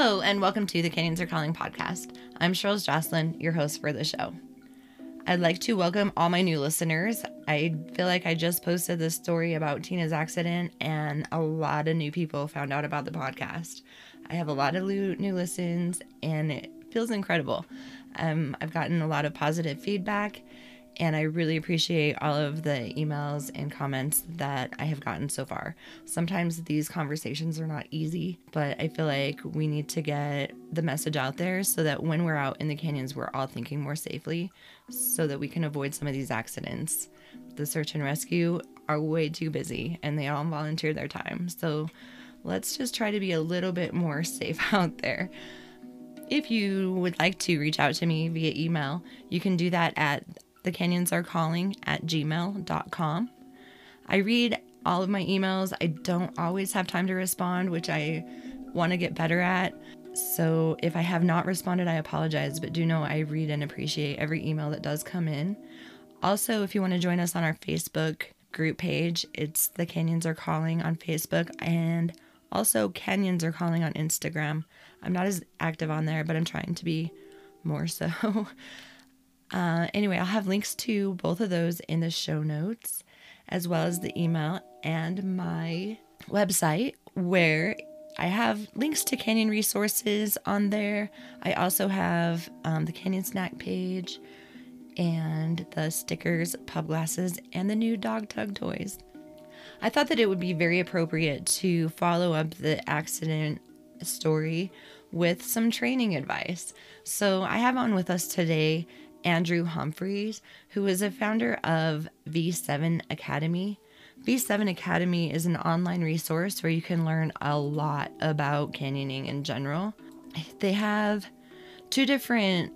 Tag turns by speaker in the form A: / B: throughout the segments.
A: Hello, and welcome to the Canyons Are Calling podcast. I'm Charles Jocelyn, your host for the show. I'd like to welcome all my new listeners. I feel like I just posted this story about Tina's accident, and a lot of new people found out about the podcast. I have a lot of new listens, and it feels incredible. Um, I've gotten a lot of positive feedback, and I really appreciate all of the emails and comments that I have gotten so far. Sometimes these conversations are not easy, but I feel like we need to get the message out there so that when we're out in the canyons, we're all thinking more safely so that we can avoid some of these accidents. The search and rescue are way too busy and they all volunteer their time. So let's just try to be a little bit more safe out there. If you would like to reach out to me via email, you can do that at the canyons are calling at gmail.com. I read all of my emails. I don't always have time to respond, which I want to get better at. So if I have not responded, I apologize, but do know I read and appreciate every email that does come in. Also, if you want to join us on our Facebook group page, it's The Canyons Are Calling on Facebook and also Canyons Are Calling on Instagram. I'm not as active on there, but I'm trying to be more so. Uh, anyway, I'll have links to both of those in the show notes, as well as the email and my website, where I have links to Canyon resources on there. I also have um, the Canyon snack page and the stickers, pub glasses, and the new dog tug toys. I thought that it would be very appropriate to follow up the accident story with some training advice. So I have on with us today Andrew Humphreys, who is a founder of V7 Academy. V7 Academy is an online resource where you can learn a lot about canyoning in general. They have two different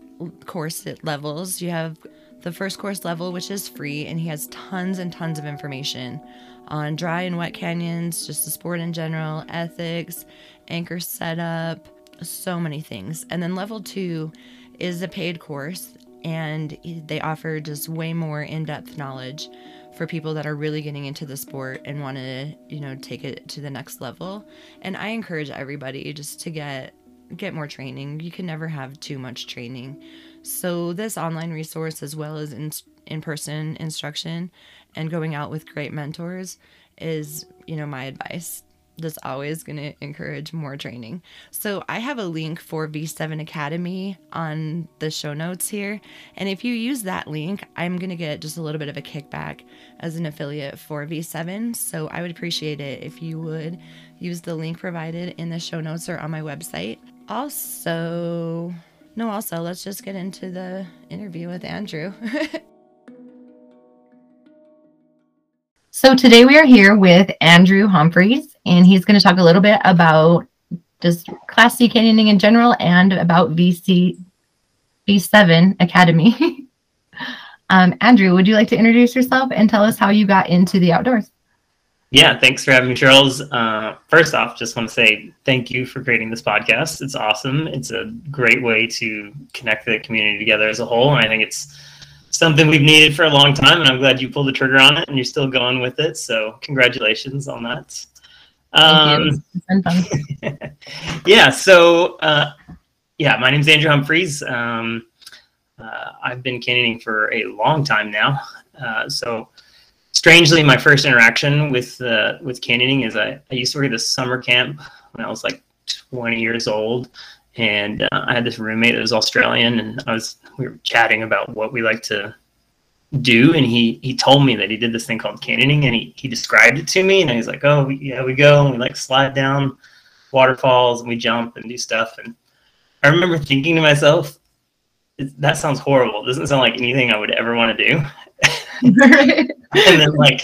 A: course levels. You have the first course level, which is free, and he has tons and tons of information on dry and wet canyons, just the sport in general, ethics, anchor setup, so many things. And then level two is a paid course, and they offer just way more in-depth knowledge for people that are really getting into the sport and want to you know take it to the next level. And i encourage everybody just to get get more training. You can never have too much training. So this online resource as well as in, in-person instruction and going out with great mentors is you know my advice that's always going to encourage more training. So I have a link for V7 Academy on the show notes here. And if you use that link, I'm going to get just a little bit of a kickback as an affiliate for V7. So I would appreciate it if you would use the link provided in the show notes or on my website. Also, no, also, let's just get into the interview with Andrew. So today we are here with Andrew Humphreys, and he's going to talk a little bit about just Class C canyoning in general and about VC V7 Academy. um, Andrew, would you like to introduce yourself and tell us how you got into the outdoors?
B: Yeah, thanks for having me, Charles. Uh, first off, just want to say thank you for creating this podcast. It's awesome. It's a great way to connect the community together as a whole, and I think it's something we've needed for a long time, and I'm glad you pulled the trigger on it and you're still going with it. So congratulations on that. Um, yeah. So uh, yeah, my name's Andrew Humphreys. Um, uh, I've been canyoning for a long time now. Uh, so strangely, my first interaction with uh, with canyoning is I, I used to work at this summer camp when I was like 20 years old, and uh, I had this roommate that was Australian, and I was we were chatting about what we like to do, and he he told me that he did this thing called canyoning, and he he described it to me, and he's like, oh yeah, we go and we like slide down waterfalls and we jump and do stuff, and I remember thinking to myself, that sounds horrible. It doesn't sound like anything I would ever want to do. and then like,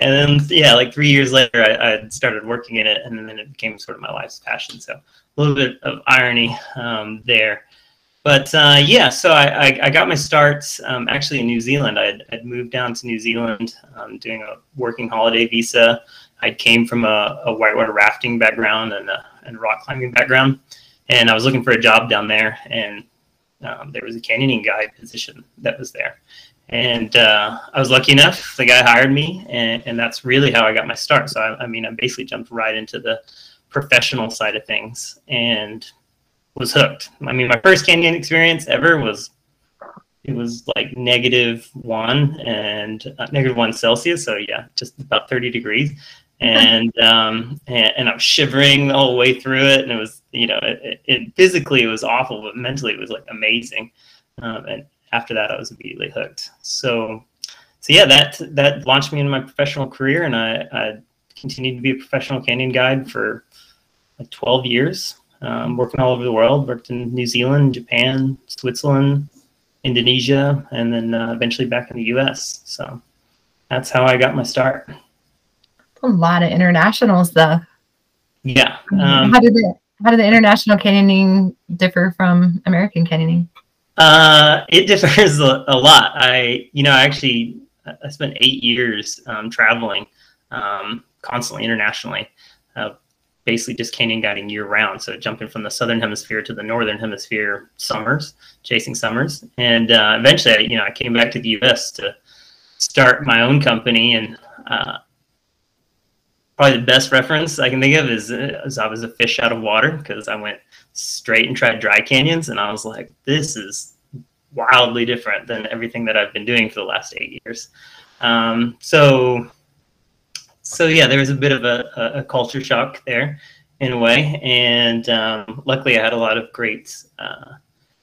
B: and then yeah, like three years later, I, I started working in it, and then it became sort of my life's passion. So a little bit of irony um, there. But uh, yeah, so I, I, I, got my start um, actually in New Zealand. I'd, moved down to New Zealand um, doing a working holiday visa. I came from a, a whitewater rafting background and a, and rock climbing background, and I was looking for a job down there. And um, there was a canyoning guide position that was there, and uh, I was lucky enough. The guy hired me, and, and that's really how I got my start. So I, I mean, I basically jumped right into the professional side of things and was hooked. I mean, my first canyon experience ever was it was like negative one and uh, negative one Celsius. So yeah, just about 30 degrees. And, um, and, and I was shivering the whole way through it. And it was, you know, it, it physically it was awful, but mentally it was like amazing. Um, and after that, I was immediately hooked. So, so yeah, that, that launched me in my professional career. And I, I continued to be a professional canyon guide for like 12 years, um, working all over the world, worked in New Zealand, Japan, Switzerland, Indonesia, and then uh, eventually back in the U.S. So that's how I got my start.
A: A lot of international stuff.
B: Yeah.
A: Um, how did the how did the international canyoning differ from American canyoning?
B: Uh, it differs a, a, lot. I, you know, I actually I spent eight years um, traveling um, constantly internationally. Uh, basically just canyon guiding year round. So jumping from the southern hemisphere to the northern hemisphere summers, chasing summers, and uh, eventually, you know, I came back to the U.S. to start my own company. And uh, probably the best reference I can think of is, is I was a fish out of water because I went straight and tried dry canyons, and I was like, this is wildly different than everything that I've been doing for the last eight years. Um, so so yeah, there was a bit of a, a culture shock there in a way. And um, luckily, I had a lot of great uh,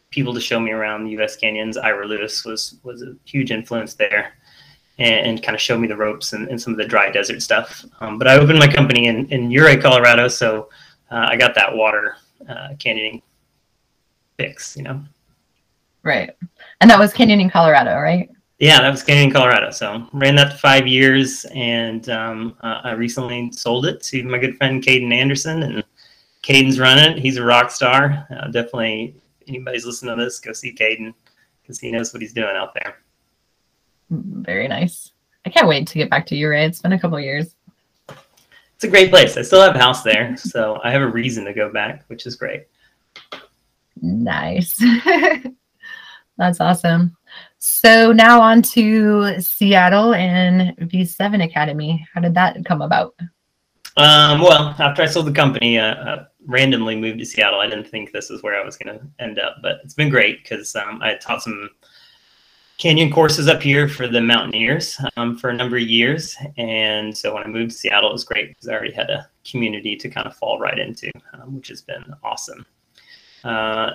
B: people to show me around the U.S. canyons. Ira Lewis was was a huge influence there, and, and kind of showed me the ropes and, and, some of the dry desert stuff. Um, but I opened my company in in Ouray, Colorado, so uh, I got that water uh, canyoning fix, you know.
A: Right, and that was canyoning Colorado, right?
B: Yeah, that was Canyoning Colorado. So ran that for five years, and um, uh, I recently sold it to my good friend Caden Anderson, and Caden's running. He's a rock star. Uh, definitely, anybody's listening to this, go see Caden because he knows what he's doing out there.
A: Very nice. I can't wait to get back to Ouray. It's been a couple years.
B: It's a great place. I still have a house there, so I have a reason to go back, which is great.
A: Nice. That's awesome. So now on to Seattle and V7 Academy. How did that come about?
B: Um, well, after I sold the company, uh, I randomly moved to Seattle. I didn't think this is where I was going to end up, but it's been great because um, I taught some canyon courses up here for the mountaineers um, for a number of years. And so when I moved to Seattle, it was great because I already had a community to kind of fall right into, um, which has been awesome. Uh,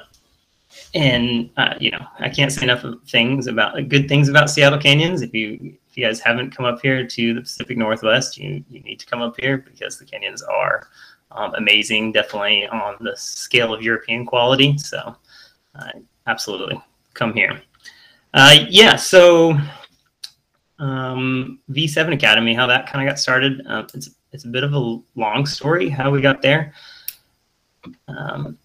B: and uh, you know I can't say enough of things about good things about Seattle canyons. If you if you guys haven't come up here to the Pacific Northwest, you you need to come up here because the canyons are um, amazing, definitely on the scale of European quality. So uh, absolutely come here. Uh, yeah, so um, V7 Academy, how that kind of got started. Um, it's it's a bit of a long story how we got there. Um,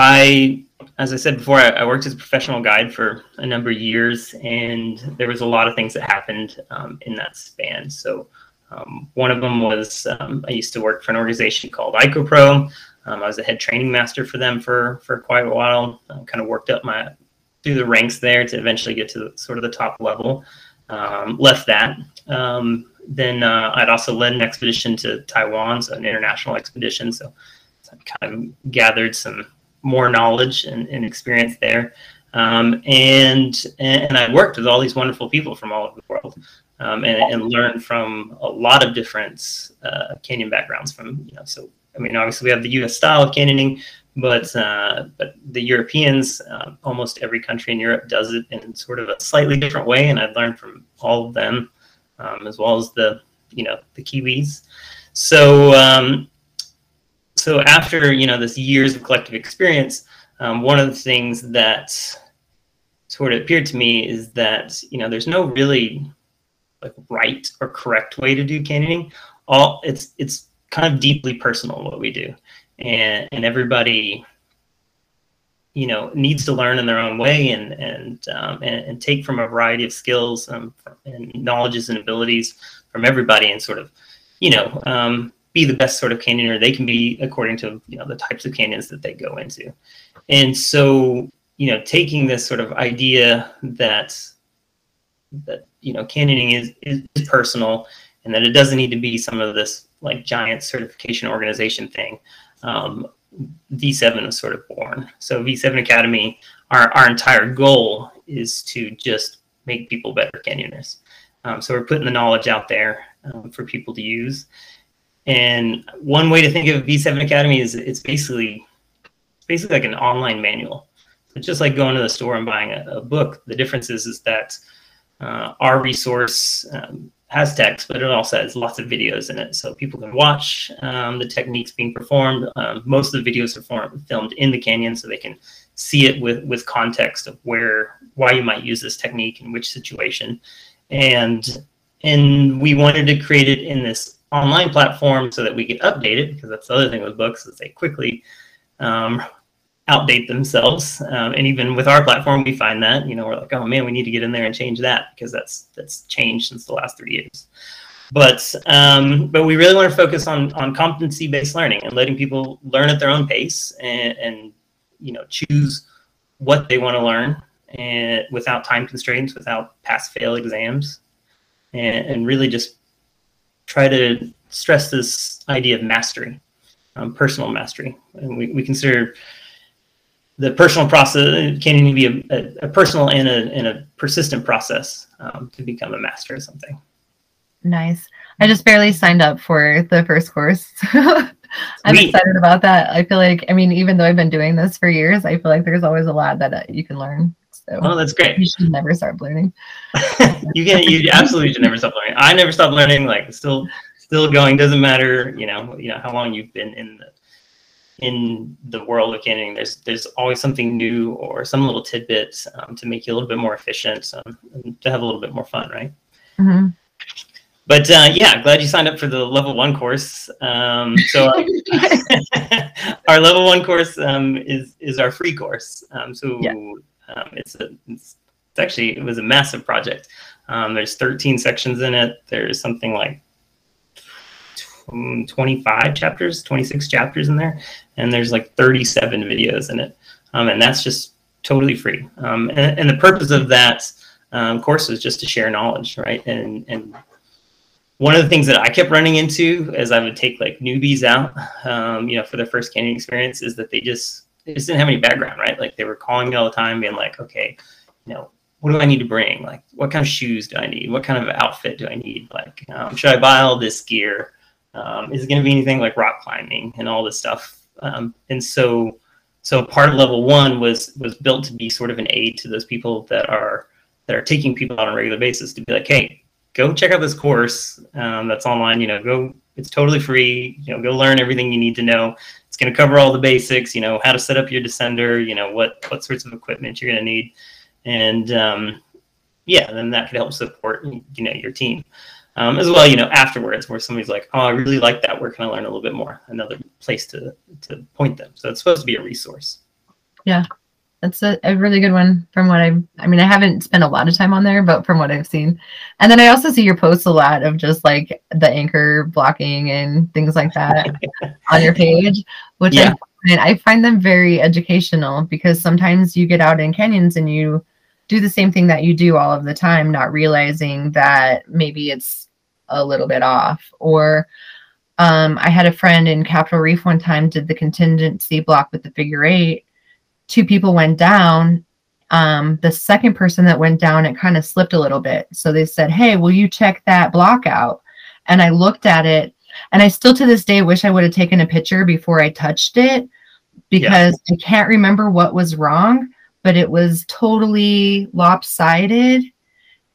B: I, as I said before, I, I, worked as a professional guide for a number of years, and there was a lot of things that happened um, in that span. So, um, one of them was um, I used to work for an organization called ICOpro. Um, I was a head training master for them for for quite a while. I kind of worked up my through the ranks there to eventually get to the, sort of the top level. Um, left that. Um, then uh, I'd also led an expedition to Taiwan, so an international expedition. So, so I kind of gathered some more knowledge and, and experience there. Um, and and I worked with all these wonderful people from all over the world, um, and, and learned from a lot of different uh, canyon backgrounds. From you know, so I mean, obviously we have the U.S. style of canyoning, but uh, but the Europeans, uh, almost every country in Europe does it in sort of a slightly different way, and I've learned from all of them, um, as well as the you know the Kiwis. So um, so after you know this years of collective experience, um, one of the things that sort of appeared to me is that you know there's no really like right or correct way to do canyoning. All it's it's kind of deeply personal what we do, and and everybody you know needs to learn in their own way and and um, and, and, take from a variety of skills um, and knowledges and abilities from everybody and sort of you know um, be the best sort of canyoner they can be according to you know the types of canyons that they go into and so you know taking this sort of idea that that you know canyoning is, is, personal and that it doesn't need to be some of this like giant certification organization thing, um, V7 was sort of born. So V7 Academy, our, our entire goal is to just make people better canyoners. Um, so we're putting the knowledge out there um, for people to use. And one way to think of V7 Academy is it's basically basically like an online manual. It's just like going to the store and buying a, a book. The difference is, is that uh, our resource um, has text, but it also has lots of videos in it. So people can watch um, the techniques being performed. Um, most of the videos are formed, filmed in the canyon so they can see it with, with context of where, why you might use this technique in which situation. And, and we wanted to create it in this online platform so that we could update it because that's the other thing with books is they quickly um, outdate themselves. Um, and even with our platform, we find that you know we're like, oh man, we need to get in there and change that because that's that's changed since the last three years. But um, but we really want to focus on on competency based learning and letting people learn at their own pace and, and you know choose what they want to learn and without time constraints, without pass fail exams, and, and really just try to stress this idea of mastery, um, personal mastery. And we, we consider the personal process can even be a, a, a, personal and a, and a persistent process um, to become a master of something.
C: Nice. I just barely signed up for the first course. I'm Sweet. excited about that. I feel like, I mean, even though I've been doing this for years, I feel like there's always a lot that uh, you can learn. So
B: oh, that's great.
C: You should never stop learning.
B: you can, you absolutely should never stop learning. I never stop learning. Like, still, still going. Doesn't matter, you know, you know how long you've been in the in the world of canning, there's there's always something new or some little tidbits um, to make you a little bit more efficient, um, to have a little bit more fun, right? Mm-hmm. But uh, yeah, glad you signed up for the level one course. Um, so our, our, level one course um, is is our free course. Um, so yeah. Um, it's a it's, it's, actually it was a massive project. there's 13 sections in it. There's something like 25 chapters, 26 chapters in there, and there's like 37 videos in it. Um, and that's just totally free. Um, and, and, the purpose of that um, course is just to share knowledge, right? And, and one of the things that I kept running into as I would take like newbies out, um, you know, for their first canning experience is that they just, they just didn't have any background, right? Like they were calling me all the time being like, okay, you know, what do I need to bring? Like, what kind of shoes do I need? What kind of outfit do I need? Like, um, should I buy all this gear? Um, is it going to be anything like rock climbing and all this stuff? Um, and so, so part of level one was was built to be sort of an aid to those people that are that are taking people out on a regular basis to be like, hey, go check out this course um, that's online. You know, go. It's totally free. You know, go learn everything you need to know. Going to cover all the basics. You know, how to set up your descender. You know, what what sorts of equipment you're going to need, and um, yeah, then that could help support you know your team um, as well, you know, afterwards where somebody's like, oh, I really like that. Where can I learn a little bit more? Another place to, to point them. So it's supposed to be a resource.
C: Yeah, that's a, a really good one from what I've, I mean, I haven't spent a lot of time on there, but from what I've seen. And then I also see your posts a lot of just like the anchor blocking and things like that on your page, which yeah. I, I find them very educational because sometimes you get out in canyons and you, do the same thing that you do all of the time, not realizing that maybe it's a little bit off. Or um, I had a friend in Capitol Reef one time did the contingency block with the figure eight. Two people went down. Um, the second person that went down, it kind of slipped a little bit. So they said, Hey, will you check that block out? And I looked at it and I still to this day wish I would have taken a picture before I touched it because yeah. I can't remember what was wrong, but it was totally lopsided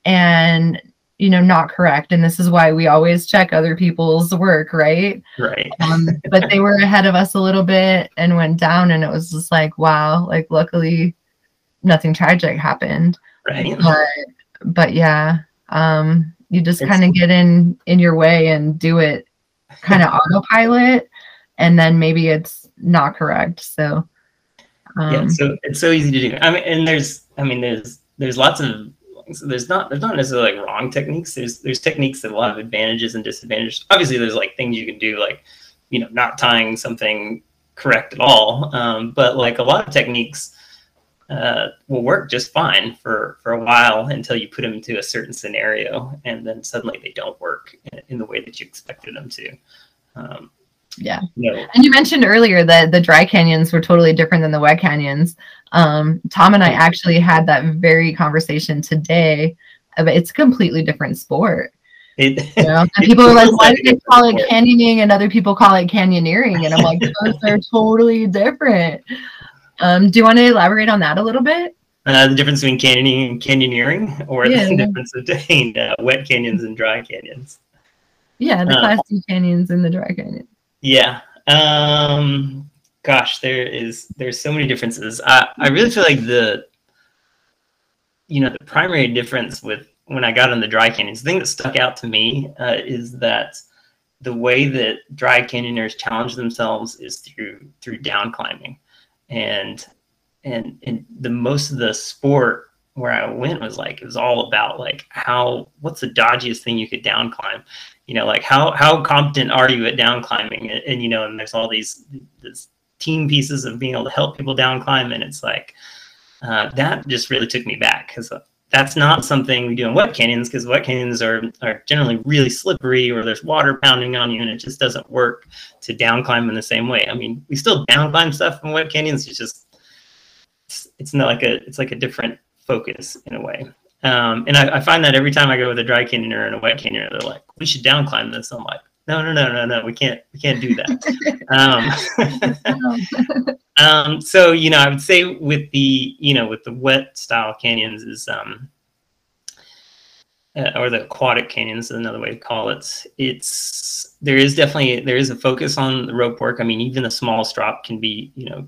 C: and you know not correct. And this is why we always check other people's work right?
B: Right.
C: Um, but they were ahead of us a little bit and went down and it was just like wow like luckily nothing tragic happened.
B: Right.
C: But but yeah um you just kind of get in in your way and do it kind of autopilot and then maybe it's not correct. So
B: um, yeah so it's so easy to do. I mean and there's i mean there's there's lots of so there's not there's not necessarily like wrong techniques. There's there's techniques that a lot of advantages and disadvantages. Obviously, there's like things you can do like you know not tying something correct at all. Um, but like a lot of techniques uh, will work just fine for for a while until you put them into a certain scenario, and then suddenly they don't work in, in the way that you expected them to. Um,
C: Yeah.
B: no,
C: And you mentioned earlier that the dry canyons were totally different than the wet canyons. Um, Tom and I actually had that very conversation today. About it's a completely different sport.
B: it,
C: You know? And people are like, why do they call it canyoning and other people call it canyoneering? And I'm like, those are totally different. Um, do you want to elaborate on that a little bit?
B: uh, the difference between canyoning and canyoneering, or
C: Yeah.
B: the difference between uh, wet canyons and dry canyons.
C: Yeah, the
B: Uh,
C: class canyons and the dry canyon.
B: Yeah. Um gosh, there is there's so many differences. I I really feel like the you know, the primary difference with when I got on the dry canyons, the thing that stuck out to me uh, is that the way that dry canyoners challenge themselves is through through down climbing. And and and the most of the sport where I went was like it was all about like how what's the dodgiest thing you could down climb you know like how how competent are you at down climbing? And, and you know and there's all these team pieces of being able to help people down climb. And it's like uh, that just really took me back because that's not something we do in wet canyons because wet canyons are are generally really slippery or there's water pounding on you and it just doesn't work to down climb in the same way. I mean we still down climb stuff in wet canyons. It's just it's, it's not like a it's like a different focus in a way um, and I, I find that every time I go with a dry canyoner and a wet canyoner, they're like, "We should down climb this." I'm like, "No, no, no, no, no. We can't. We can't do that." um, um, so you know, I would say with the you know with the wet style canyons is um, uh, or the aquatic canyons is another way to call it. It's there is definitely there is a focus on the rope work. I mean, even the smallest drop can be you know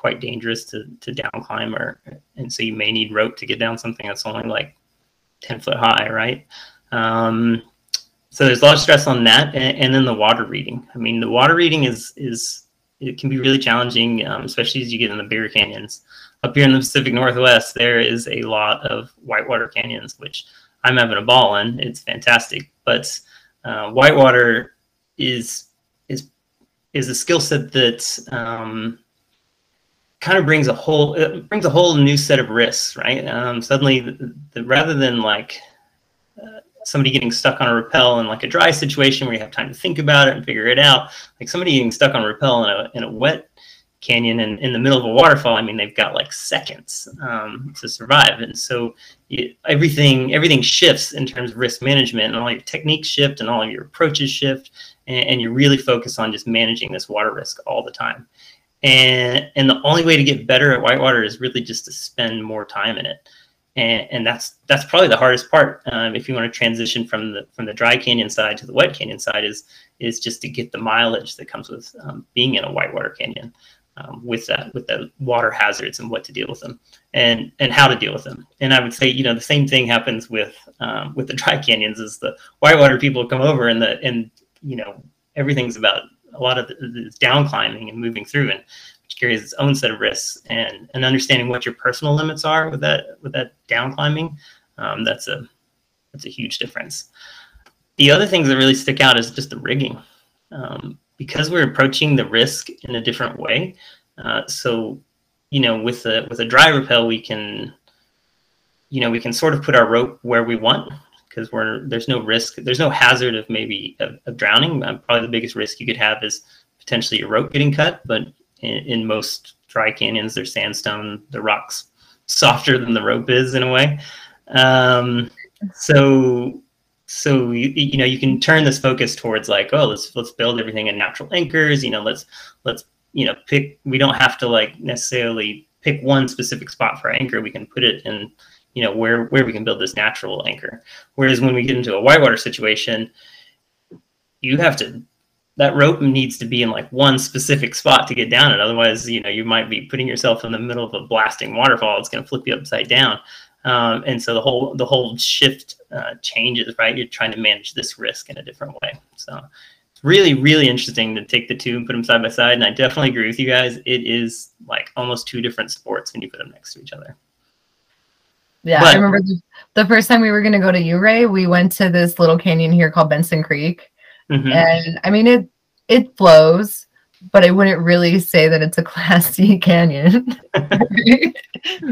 B: quite dangerous to to down climb, or and so you may need rope to get down something that's only like ten foot high, right? Um, so there's a lot of stress on that, and, and then the water reading. I mean, the water reading is is it can be really challenging, um, especially as you get in the bigger canyons. Up here in the Pacific Northwest, there is a lot of whitewater canyons, which I'm having a ball in. It's fantastic, but uh, whitewater is is is a skill set that um, kind of brings a whole it brings a whole new set of risks, right? Um, suddenly, the, the, rather than like uh, somebody getting stuck on a rappel in like a dry situation where you have time to think about it and figure it out, like somebody getting stuck on a rappel in a in a wet canyon and in the middle of a waterfall, I mean, they've got like seconds um, to survive, and so you, everything everything shifts in terms of risk management, and all your techniques shift, and all of your approaches shift, and, and you really focus on just managing this water risk all the time. And and the only way to get better at whitewater is really just to spend more time in it. And, and that's that's probably the hardest part um, if you want to transition from the from the dry canyon side to the wet canyon side is is just to get the mileage that comes with um, being in a whitewater canyon um, with that with the water hazards and what to deal with them and and how to deal with them and i would say you know the same thing happens with um, with the dry canyons is the whitewater people come over and the and you know everything's about a lot of the, down climbing and moving through and which carries its own set of risks and and understanding what your personal limits are with that with that down climbing um, that's a that's a huge difference the other things that really stick out is just the rigging um, because we're approaching the risk in a different way. Uh, so, you know, with a with a dry rappel, we can, you know, we can sort of put our rope where we want because we're there's no risk, there's no hazard of maybe of, of drowning. Um, probably the biggest risk you could have is potentially your rope getting cut. But in, in most dry canyons, there's sandstone, the rocks softer than the rope is in a way. Um, so so you, you know you can turn this focus towards like oh let's let's build everything in natural anchors you know let's let's you know pick we don't have to like necessarily pick one specific spot for anchor we can put it in you know where where we can build this natural anchor whereas when we get into a whitewater situation you have to that rope needs to be in like one specific spot to get down it otherwise you know you might be putting yourself in the middle of a blasting waterfall it's going to flip you upside down um, and so the whole the whole shift uh, changes, right? You're trying to manage this risk in a different way. So it's really really interesting to take the two and put them side by side. And I definitely agree with you guys. It is like almost two different sports when you put them next to each other.
C: Yeah,
B: But-
C: I remember the, the first time we were going to go to Ouray, we went to this little canyon here called Benson Creek.
B: Mhm.
C: And I mean, it it flows, but I wouldn't really say that it's a class C canyon.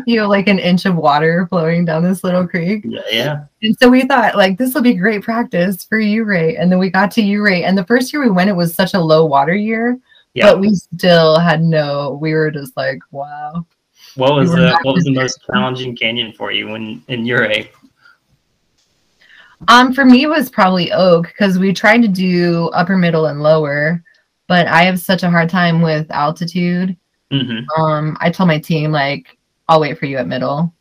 C: you know, like an inch of water flowing down this little creek.
B: Yeah, yeah.
C: And so we thought like this will be great practice for Ouray. And then we got to Ouray. And the first year we went, it was such a low water year.
B: Yeah.
C: But we still had no, we were just like, wow.
B: What was the what was the most challenging canyon for you when in Ouray?
C: Um, for me, it was probably oak because we tried to do upper, middle, and lower, but I have such a hard time with altitude.
B: hmm
C: Um, I told my team like, I'll wait for you at middle.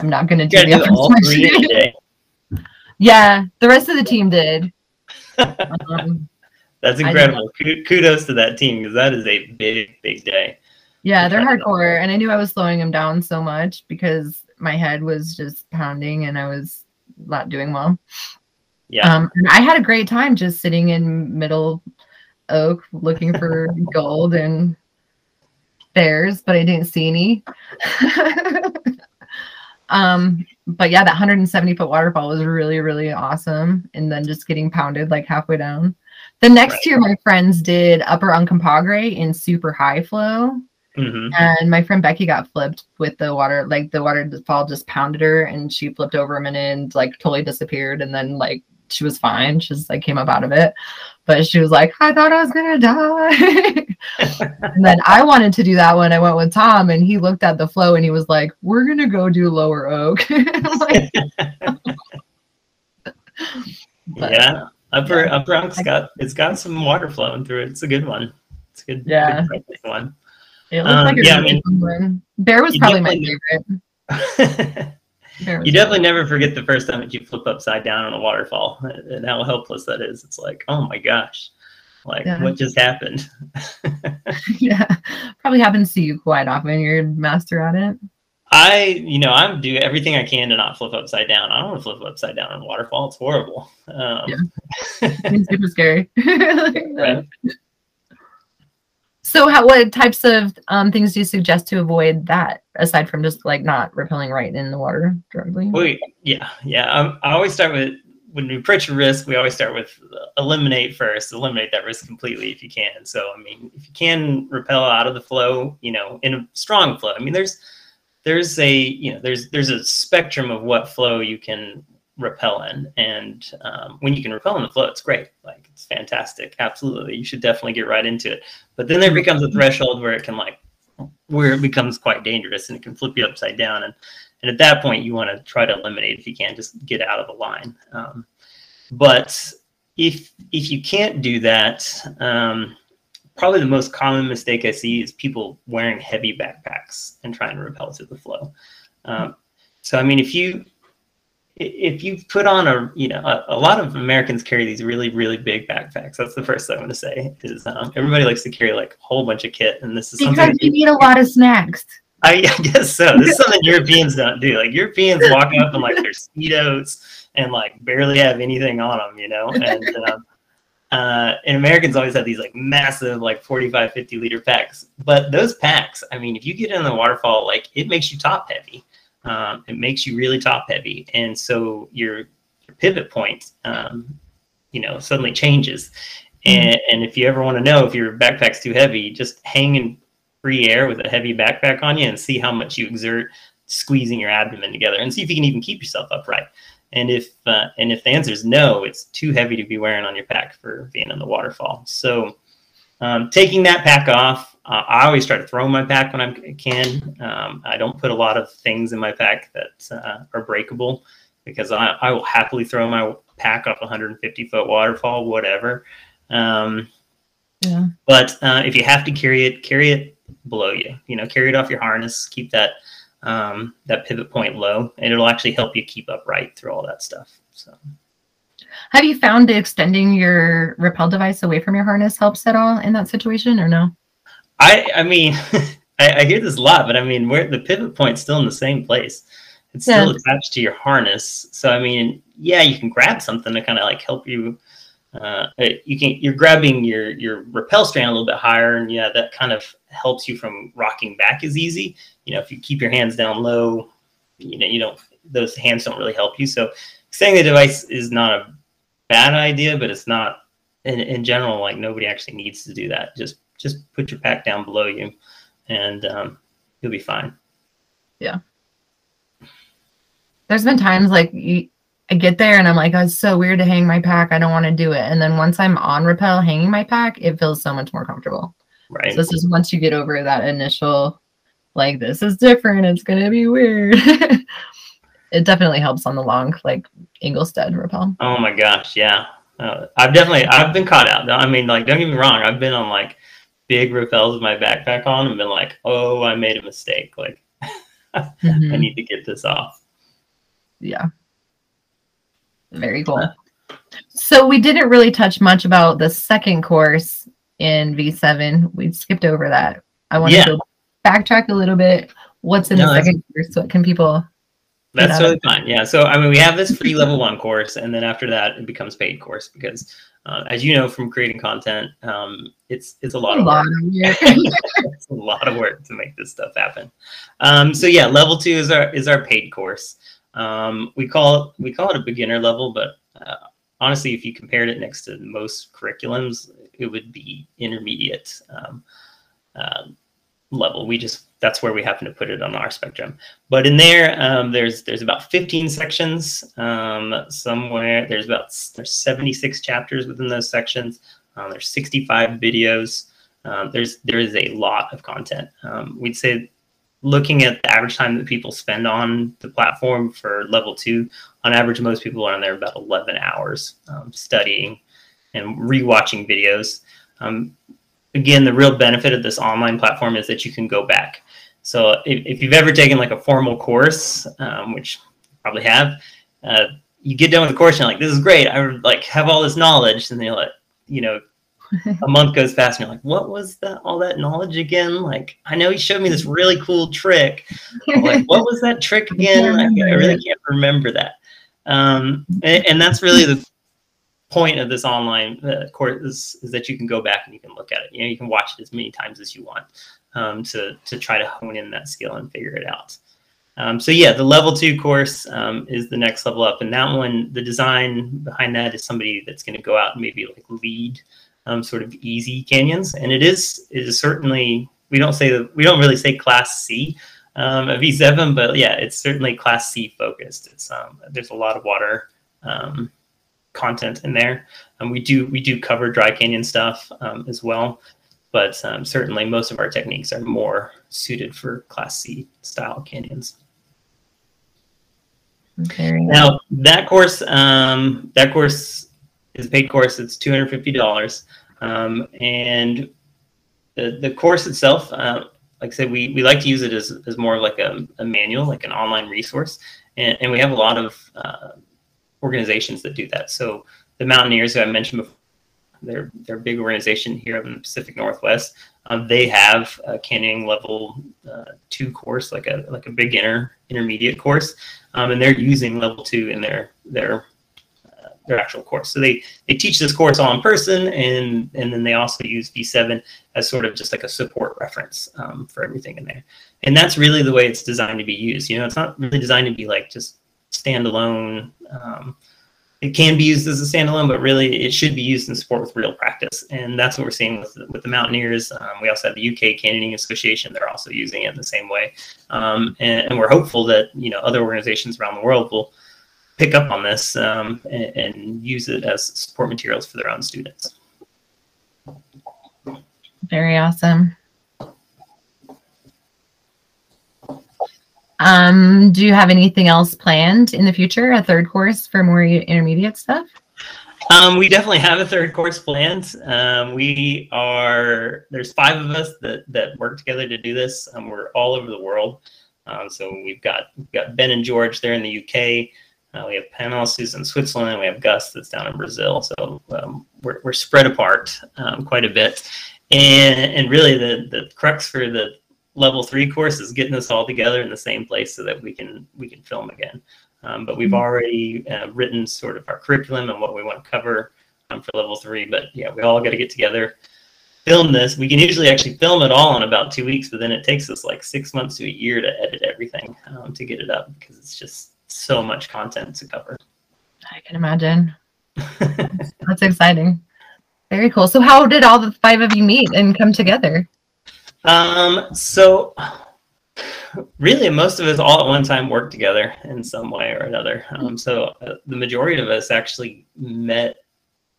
C: I'm not gonna do the upper
B: all three
C: section." Yeah, the rest of the team did. Um,
B: That's incredible. Kudos to that team because that is a big, big day.
C: Yeah, they're hardcore, and I knew I was slowing them down so much because my head was just pounding and I was not doing well.
B: Yeah.
C: Um, and I had a great time just sitting in middle oak looking for gold and bears, but I didn't see any. um, but yeah, that 170 foot waterfall was really, really awesome. And then just getting pounded like halfway down. The next
B: Right.
C: year, my friends did Upper Uncompahgre in super high flow.
B: Hmm
C: And my friend Becky got flipped with the water, like the waterfall just pounded her and she flipped over a minute and like totally disappeared. And then like she was fine. She just like came up out of it. But she was like, I thought I was gonna die. and then I wanted to do that one. I went with Tom and he looked at the flow and he was like, We're gonna go do lower oak. Like, but-
B: yeah. Upper Upper Unk's got it's got some water flowing through it. It's a good one. It's a good,
C: Yeah.
B: good one.
C: It looked
B: Um,
C: like a
B: yeah, I mean.
C: Bear was probably my favorite.
B: You definitely never forget the first time that you flip upside down on a waterfall and how helpless that is. It's like, oh my gosh, like
C: Yeah.
B: what just happened?
C: yeah, probably happens to you quite often. You're a master at it.
B: I, you know, I'm do everything I can to not flip upside down. I don't want to flip upside down on a waterfall. It's horrible. Um,
C: It's super scary.
B: right?
C: So, how what types of um, things do you suggest to avoid that, aside from just like not rappelling right in the water directly?
B: We, yeah, yeah. Um, I always start with when we approach a risk, we always start with uh, eliminate first, eliminate that risk completely if you can. So, I mean, if you can rappel out of the flow, you know, in a strong flow. I mean, there's there's a you know there's there's a spectrum of what flow you can rappel in, and um, when you can rappel in the flow, it's great. Like it's fantastic. Absolutely, you should definitely get right into it. But then there becomes a threshold where it can like where it becomes quite dangerous and it can flip you upside down and and at that point you want to try to eliminate if you can just get out of the line um, but if if you can't do that um, probably the most common mistake i see is people wearing heavy backpacks and trying to rappel through the flow um, so i mean if you if you put on a you know a, a lot of americans carry these really really big backpacks that's the first thing i'm going to say is um, everybody likes to carry like a whole bunch of kit and this is something
C: Because you need a lot of snacks.
B: I, I guess so. This is something Europeans don't do. Like Europeans walk up in like their speedos and like barely have anything on them, you know. And um, uh, and Americans always have these like massive like 45, 50 liter packs. But those packs, I mean, if you get in the waterfall, like it makes you top heavy. Um, it makes you really top heavy, and so your your pivot point, um, you know, suddenly changes. And, and if you ever want to know if your backpack's too heavy, just hang in free air with a heavy backpack on you and see how much you exert squeezing your abdomen together and see if you can even keep yourself upright. And if uh, and if the answer is no, it's too heavy to be wearing on your pack for being in the waterfall. So um, taking that pack off, uh, I always try to throw my pack when I can. Um, I don't put a lot of things in my pack that uh, are breakable because I, I will happily throw my pack off a 150 foot waterfall, whatever. Um,
C: Yeah.
B: but uh, if you have to carry it, carry it below you. You know, carry it off your harness. Keep that um, that pivot point low, and it'll actually help you keep upright through all that stuff. So
C: Have you found extending your rappel device away from your harness helps at all in that situation or no?
B: I I mean, I, I hear this a lot, but I mean, where the pivot point's still in the same place. It's still attached to your harness. So I mean, yeah, you can grab something to kind of like help you. Uh, you can you're grabbing your your rappel strand a little bit higher, and yeah, that kind of helps you from rocking back as easy. You know, if you keep your hands down low, you know, you don't those hands don't really help you. So saying the device is not a bad idea, but it's not in, in general like nobody actually needs to do that. Just just put your pack down below you, and um, you'll be fine. Yeah.
C: There's been times like you, I get there and I'm like, oh, it's so weird to hang my pack. I don't want to do it. And then once I'm on rappel hanging my pack, it feels so much more comfortable.
B: Right.
C: So this is once you get over that initial, like, this is different. It's going to be weird. it definitely helps on the long, like, Ingolstead rappel.
B: Oh my gosh, yeah. Uh, I've definitely I've been caught out. I mean, like, don't get me wrong. I've been on like big rappels with my backpack on and been like, oh, I made a mistake. Like, I
C: Mhm.
B: need to get this off.
C: Yeah. Very cool. So we didn't really touch much about the second course in V7. We skipped over that. I want
B: Yeah.
C: to backtrack a little bit. What's in
B: No,
C: the second course? What can people?
B: That's totally fine. Yeah. So I mean, we have this free level one course, and then after that, it becomes paid course because, uh, as you know from creating content, um, it's it's a lot
C: A
B: of
C: lot
B: work.
C: of
B: it's a lot of work to make this stuff happen. Um, so yeah, level two is our is our paid course. Um, we call it we call it a beginner level, but uh, honestly, if you compared it next to most curriculums, it would be intermediate um, uh, level. We just that's where we happen to put it on our spectrum. But in there, um, there's there's about 15 sections. Um, somewhere there's about there's 76 chapters within those sections. Um, there's 65 videos. Um, there's there is a lot of content. Um, we'd say looking at the average time that people spend on the platform for level two, on average, most people are on there about 11 hours um, studying and rewatching videos. Again, the real benefit of this online platform is that you can go back. So if, if you've ever taken like a formal course, um, which you probably have, uh, you get done with the course and you're like, this is great. I like have all this knowledge, and then you're like, you know, a month goes past and you're like, what was that? All that knowledge again? Like, I know he showed me this really cool trick. but, like, what was that trick again? Like, I really can't remember that. Um, and, and that's really the point of this online uh, course is, is that you can go back and you can look at it. You know, you can watch it as many times as you want um, to to try to hone in that skill and figure it out. Um, so yeah, the level two course um, is the next level up, and that one, the design behind that is somebody that's going to go out and maybe like lead um, sort of easy canyons, and it is it is certainly we don't say we don't really say class C um, of V7, but yeah, it's certainly class C focused. It's um, there's a lot of water um, content in there, and we do we do cover dry canyon stuff um, as well, but um, certainly most of our techniques are more suited for class C style canyons.
C: Very
B: Now that course, um, that course is a paid course. It's two hundred fifty dollars, um, and the the course itself, uh, like I said, we, we like to use it as, as more of like a, a manual, like an online resource, and, and we have a lot of uh, organizations that do that. So the Mountaineers, who I mentioned before, they're they're a big organization here in the Pacific Northwest. Um, they have a canyoning level uh, two course, like a like a beginner intermediate course, um, and they're using level two in their their uh, their actual course. So they they teach this course all in person, and and then they also use V7 as sort of just like a support reference um, for everything in there. And that's really the way it's designed to be used. You know, it's not really designed to be like just standalone. Um, it can be used as a standalone, but really it should be used in support with real practice. And that's what we're seeing with with the Mountaineers. Um, we also have the UK Canyoning Association; they're also using it in the same way. Um, and, and, we're hopeful that you know other organizations around the world will pick up on this um, and, and use it as support materials for their own students.
C: Very awesome. Um, do you have anything else planned in the future? A third course for more intermediate stuff?
B: Um, we definitely have a third course planned. Um, we are there's five of us that that work together to do this. Um, we're all over the world. Um, so we've got we've got Ben and George there in the UK. Uh, we have Panos who's in Switzerland. We have Gus that's down in Brazil. So um, we're we're spread apart um, quite a bit. And and really the the crux for the level three course is getting us all together in the same place so that we can we can film again. Um, but we've already uh, written sort of our curriculum and what we want to cover um, for level three. But yeah, we all got to get together, film this. We can usually actually film it all in about two weeks, but then it takes us like six months to a year to edit everything um, to get it up because it's just so much content to cover.
C: I can imagine. That's exciting. Very cool. So how did all the five of you meet and come together?
B: Um, so really, most of us all at one time worked together in some way or another. Um, so uh, the majority of us actually met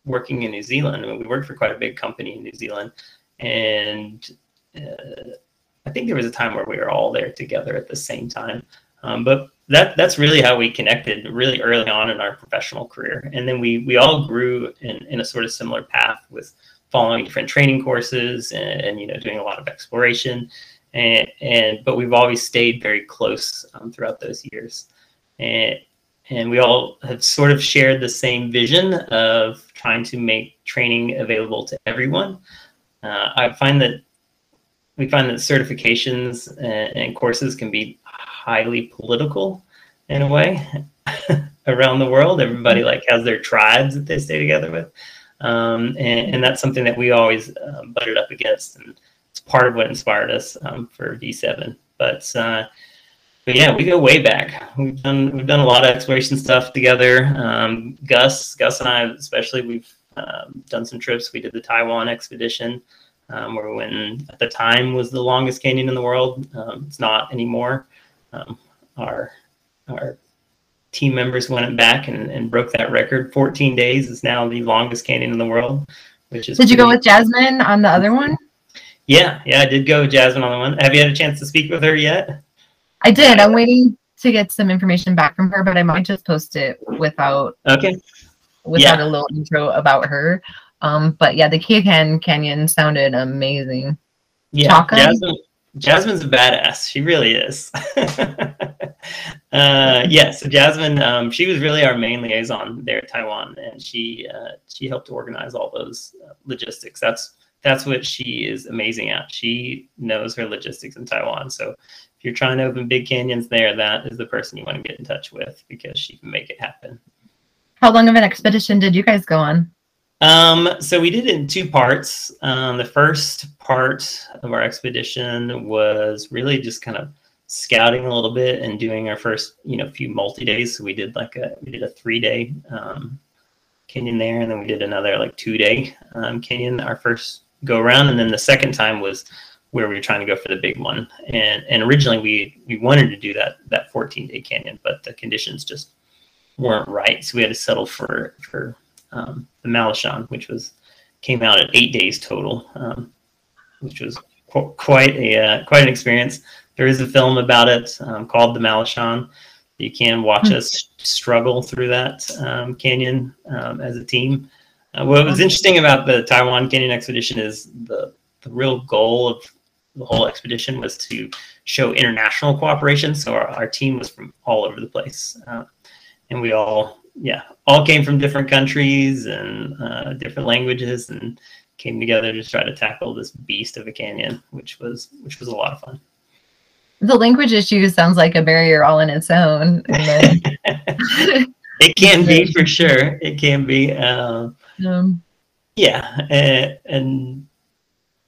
B: working in New Zealand. I mean, we worked for quite a big company in New Zealand, and uh, I think there was a time where we were all there together at the same time. Um, but that that's really how we connected really early on in our professional career, and then we we all grew in in a sort of similar path with following different training courses and, and you know doing a lot of exploration. And and but we've always stayed very close um, throughout those years. And and we all have sort of shared the same vision of trying to make training available to everyone. Uh, i find that we find that certifications and, and courses can be highly political in a way around the world. Everybody like has their tribes that they stay together with um, and, and, that's something that we always um, butted up against, and it's part of what inspired us um, for V7. But uh, but yeah, we go way back. We've done we've done a lot of exploration stuff together. Um, Gus, Gus and I especially, we've um, done some trips. We did the Taiwan expedition, um, where we went at the time was the longest canyon in the world. it's not anymore. our our team members went back and, and broke that record. 14 days is now the longest canyon in the world, which is.
C: Did you go with Jasmine on the other one?
B: Yeah, yeah, I did go with Jasmine on the one. Have you had a chance to speak with her yet?
C: I did. I'm waiting to get some information back from her, but I might just post it without.
B: Okay.
C: Without yeah. a little intro about her. Um, but yeah, the Keakan Canyon sounded amazing.
B: Yeah, Chaka? Jasmine, Jasmine's a badass. She really is. uh, yeah, so Jasmine, um, she was really our main liaison there at Taiwan, and she uh, she helped organize all those uh, logistics. That's that's what she is amazing at. She knows her logistics in Taiwan. So if you're trying to open big canyons there, that is the person you want to get in touch with because she can make it happen.
C: How long of an expedition did you guys go on?
B: Um, so we did it in two parts. Um, the first part of our expedition was really just kind of scouting a little bit and doing our first, you know, few multi days. So we did like a we did a three day um, canyon there, and then we did another like two day um, canyon our first go around, and then the second time was where we were trying to go for the big one. And and originally we we wanted to do that that 14 day canyon, but the conditions just weren't right, so we had to settle for for um, the Malishan, which was came out at eight days total, um, which was qu- quite a uh, quite an experience. There is a film about it um, called The Malishan. You can watch mm-hmm. us struggle through that um, canyon um, as a team. Uh, what was interesting about the Taiwan Canyon expedition is the the real goal of the whole expedition was to show international cooperation. So our, our team was from all over the place, uh, and we all yeah all came from different countries and uh, different languages and came together to try to tackle this beast of a canyon, which was which was a lot of fun
C: the language issue sounds like a barrier all in its own. Then...
B: it can be for sure. It can be. Um, um, yeah, and, and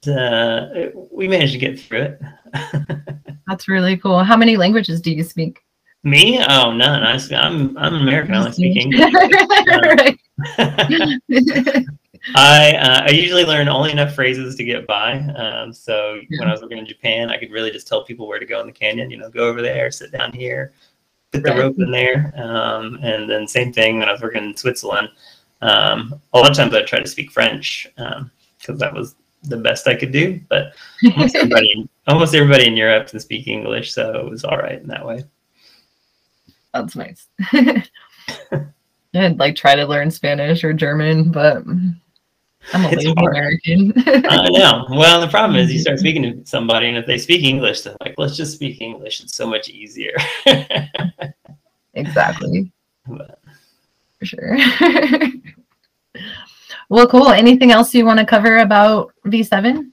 B: uh, we managed to get through it.
C: That's really cool. How many languages do you speak?
B: Me? Oh, none. I, am I'm American. I only speak English. I uh, I usually learn only enough phrases to get by. Um, so yeah. when I was working in Japan, I could really just tell people where to go in the canyon. You know, go over there, sit down here, put the right. rope in there, um, and then same thing when I was working in Switzerland. Um, a lot of times I try to speak French because um, that was the best I could do. But almost everybody, almost everybody in Europe can speak English, so it was all right in that way.
C: That's nice. I'd like try to learn Spanish or German, but I'm a lazy American.
B: I know. Well, the problem is you start speaking to somebody, and if they speak English, they're like, let's just speak English. It's so much easier.
C: exactly. But. For sure. well, cool. Anything else you want to cover about V7?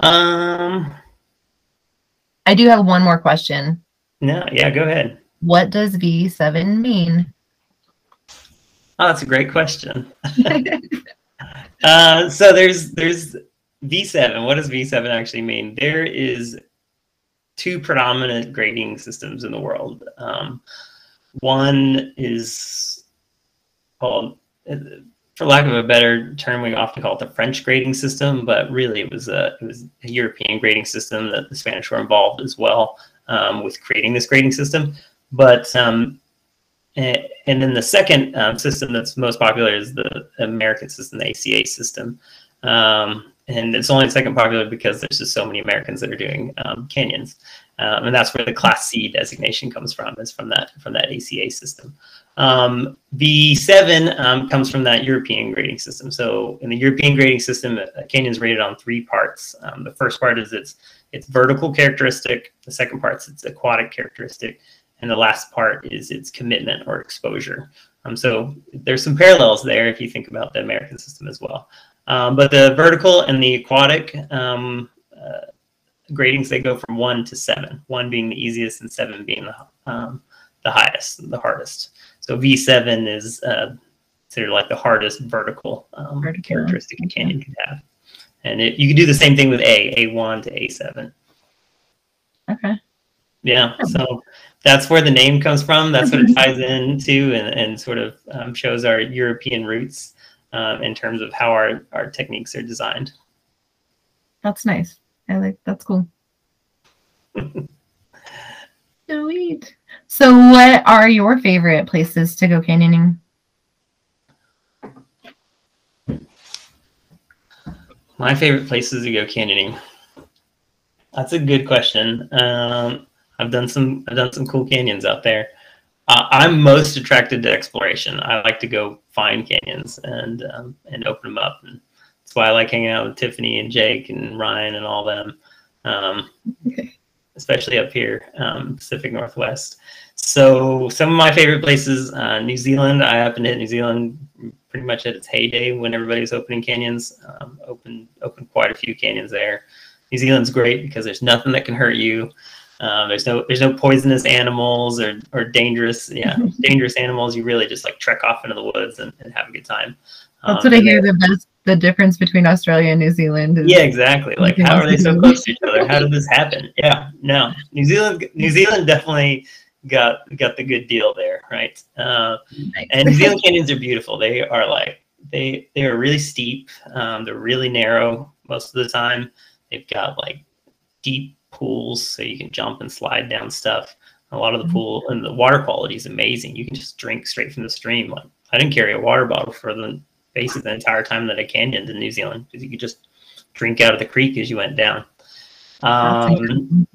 B: Um,
C: I do have one more question.
B: No, yeah, go ahead.
C: What does V7 mean?
B: Oh, that's a great question. Uh, so there's there's V7. What does V7 actually mean? There is two predominant grading systems in the world. Um, one is called for lack of a better term, we often call it the French grading system, but really it was a it was a European grading system that the Spanish were involved as well um, with creating this grading system. But um, and, and then the second um, system that's most popular is the American system, the ACA system. Um, and it's only second popular because there's just so many Americans that are doing um, canyons, um, and that's where the Class C designation comes from. Is from that from that ACA system. Um, V7 um, comes from that European grading system. So in the European grading system, a canyon is rated on three parts. Um, the first part is its its vertical characteristic. The second part is its aquatic characteristic, and the last part is its commitment or exposure. Um, so there's some parallels there if you think about the American system as well. Um, but the vertical and the aquatic um, uh, gradings they go from one to seven. One being the easiest, and seven being the um, the highest, the hardest. So V7 is uh, considered like the hardest vertical, um, vertical. characteristic a canyon could have. And it, you can do the same thing with A, A1 to A7.
C: Okay.
B: Yeah. So that's where the name comes from. That's what it ties into and, and sort of um, shows our European roots um, in terms of how our, our techniques are designed.
C: That's nice. I like that's cool. Sweet. So, what are your favorite places to go canyoning?
B: My favorite places to go canyoning. That's a good question. Um, I've done some. I've done some cool canyons out there. Uh, I'm most attracted to exploration. I like to go find canyons and um, and open them up, and that's why I like hanging out with Tiffany and Jake and Ryan and all them. Um, okay especially up here, um, Pacific Northwest. So some of my favorite places, uh, New Zealand. I happened to hit New Zealand pretty much at its heyday when everybody was opening canyons. Um, opened opened quite a few canyons there. New Zealand's great because there's nothing that can hurt you. Um, there's no there's no poisonous animals or or dangerous yeah dangerous animals. You really just like trek off into the woods and, and have a good time.
C: That's um, what I hear the best the difference between Australia and New Zealand.
B: Is yeah, exactly. Like, how are they so close to each other? How did this happen? Yeah, no, New Zealand, New Zealand definitely got got the good deal there, right? Uh, nice. And New Zealand canyons are beautiful. They are like they they are really steep. Um, they're really narrow most of the time. They've got like deep pools, so you can jump and slide down stuff. A lot of the mm-hmm. pool and the water quality is amazing. You can just drink straight from the stream. Like I didn't carry a water bottle for the basically the entire time that I canyoned in New Zealand because you could just drink out of the creek as you went down. Um,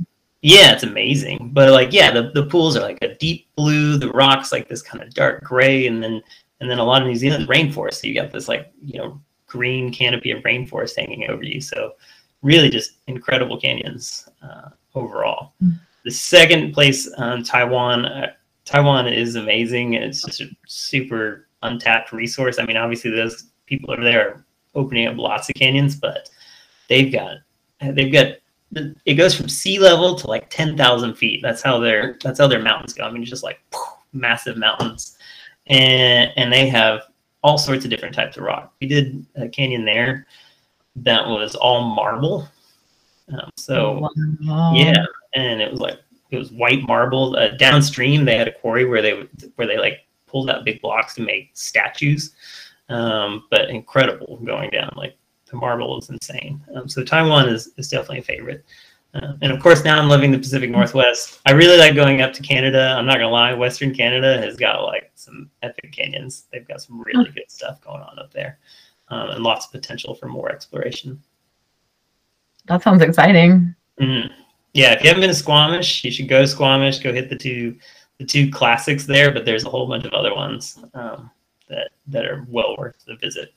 B: yeah, it's amazing. But like, yeah, the, the pools are like a deep blue, the rocks like this kind of dark gray, and then and then a lot of New Zealand rainforest. So you got this like you know green canopy of rainforest hanging over you. So really, just incredible canyons uh, overall. Mm-hmm. The second place, um, Taiwan. Uh, Taiwan is amazing. It's just a super untapped resource. I mean, obviously those people over there are opening up lots of canyons, but they've got they've got it goes from sea level to like 10,000 feet. That's how their that's how their mountains go. I mean, just like massive mountains, and and they have all sorts of different types of rock. We did a canyon there that was all marble. Um, so wow. yeah, and it was like it was white marble. Uh, downstream, they had a quarry where they where they like pulled out big blocks to make statues. Um, but incredible going down. Like the marble is insane. Um, so Taiwan is, is definitely a favorite. Uh, and of course, now I'm living the Pacific Northwest. I really like going up to Canada. I'm not gonna lie, Western Canada has got like some epic canyons. They've got some really good stuff going on up there, um, and lots of potential for more exploration.
C: That sounds exciting.
B: Mm-hmm. Yeah, if you haven't been to Squamish, you should go to Squamish. Go hit the two the two classics there, but there's a whole bunch of other ones um, that that are well worth the visit.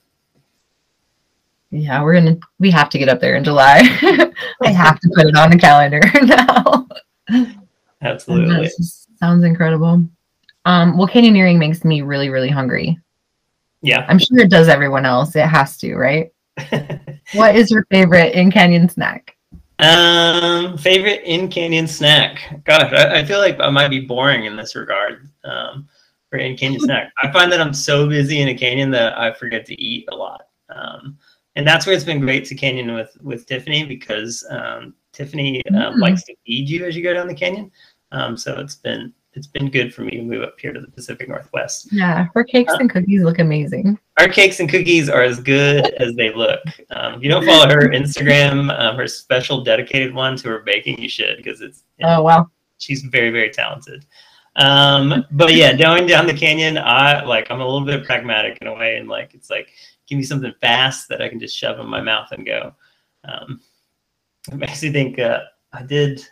C: Yeah, we're gonna we have to get up there in July. I have to put it on the calendar now.
B: Absolutely.
C: Sounds incredible. Um, well, canyoneering makes me really, really hungry.
B: Yeah.
C: I'm sure it does everyone else. It has to, right? what is your favorite in canyon snack?
B: Um, favorite in canyon snack. Gosh, I, I, feel like I might be boring in this regard. Um, for in canyon snack, I find that I'm so busy in a canyon that I forget to eat a lot. Um, and that's where it's been great to canyon with with Tiffany because um, Tiffany uh, mm. likes to feed you as you go down the canyon. Um, so it's been it's been good for me to move up here to the Pacific Northwest.
C: Yeah, her cakes and cookies look amazing.
B: Our cakes and cookies are as good as they look. Um, if you don't follow her Instagram, um, her special dedicated one to her baking, you should because it's
C: Oh wow.
B: she's very very talented. Um, but yeah, going down the canyon, I like I'm a little bit pragmatic in a way, and like it's like give me something fast that I can just shove in my mouth and go. Um, it makes me think. Uh, I did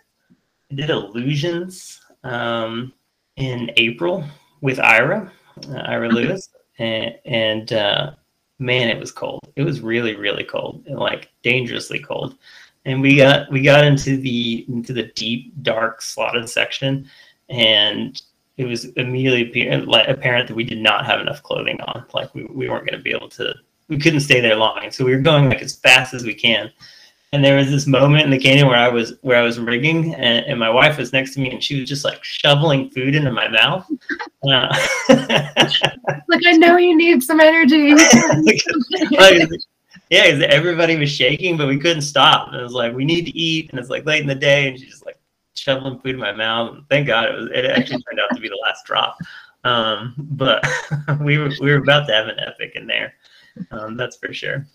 B: I did illusions um, in April with Ira, uh, Ira Lewis, and, and uh, man, it was cold. It was really really cold, and like dangerously cold. And we got we got into the into the deep dark slotted section, and it was immediately apparent, apparent that we did not have enough clothing on. Like we, we weren't going to be able to, we couldn't stay there long. So we were going like as fast as we can. And there was this moment in the canyon where I was where I was rigging, and, and my wife was next to me, and she was just like shoveling food into my mouth. Uh,
C: Like I know you need some energy.
B: like, yeah, 'cause everybody was shaking, but we couldn't stop. And it was like, we need to eat, and it's like late in the day, and she's just like shoveling food in my mouth. And thank God it was. It actually turned out to be the last drop. Um, but we were we were about to have an epic in there. Um, that's for sure.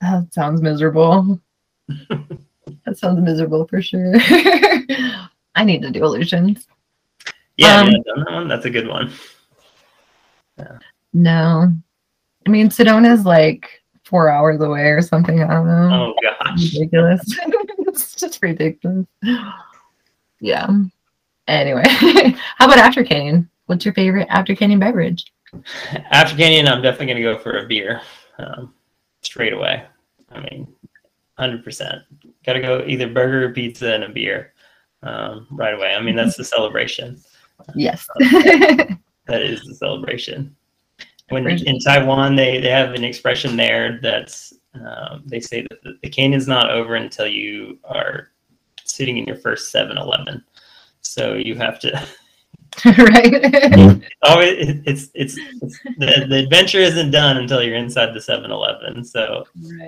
C: that sounds miserable. That sounds miserable for sure. I need to do illusions.
B: Yeah,
C: Um,
B: yeah, that one. That's a good one.
C: No. I mean Sedona's like four hours away or something. I don't know.
B: Oh gosh.
C: ridiculous. it's just ridiculous. Yeah. Anyway, how about after canyon? What's your favorite after canyon beverage?
B: After Canyon, I'm definitely gonna go for a beer, um, straight away. I mean, hundred percent. Got to go either burger, pizza, and a beer um, right away. I mean, that's the celebration.
C: Yes.
B: That is the celebration. When in Taiwan, they they have an expression there that's um, they say that the, the is not over until you are sitting in your first 7-Eleven. So you have to
C: right.
B: always it- it's it's, it's the, the adventure isn't done until you're inside the 7-Eleven. So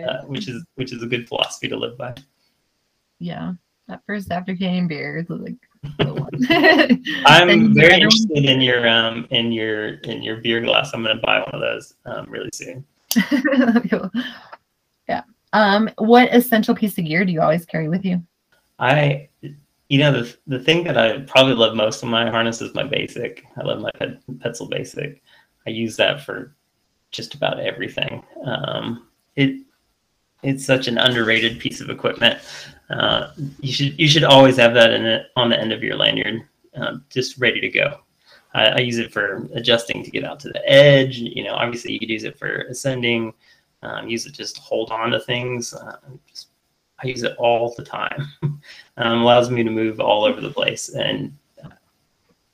B: uh, which is which is a good philosophy to live by.
C: yeah. That first after canyon beer is like the one.
B: I'm very
C: other
B: interested in your um in your in your beer glass. I'm gonna buy one of those um really soon.
C: one. yeah. Um, what essential piece of gear do you always carry with you?
B: I you know the the thing that I probably love most on my harness is my basic. I love my pet, Petzl basic. I use that for just about everything. Um, it it's such an underrated piece of equipment. Uh, you should you should always have that in it on the end of your lanyard, uh, just ready to go. I, I use it for adjusting to get out to the edge. You know, obviously you could use it for ascending. Um, use it just to hold on to things. Uh, just, I use it all the time. um, allows me to move all over the place, and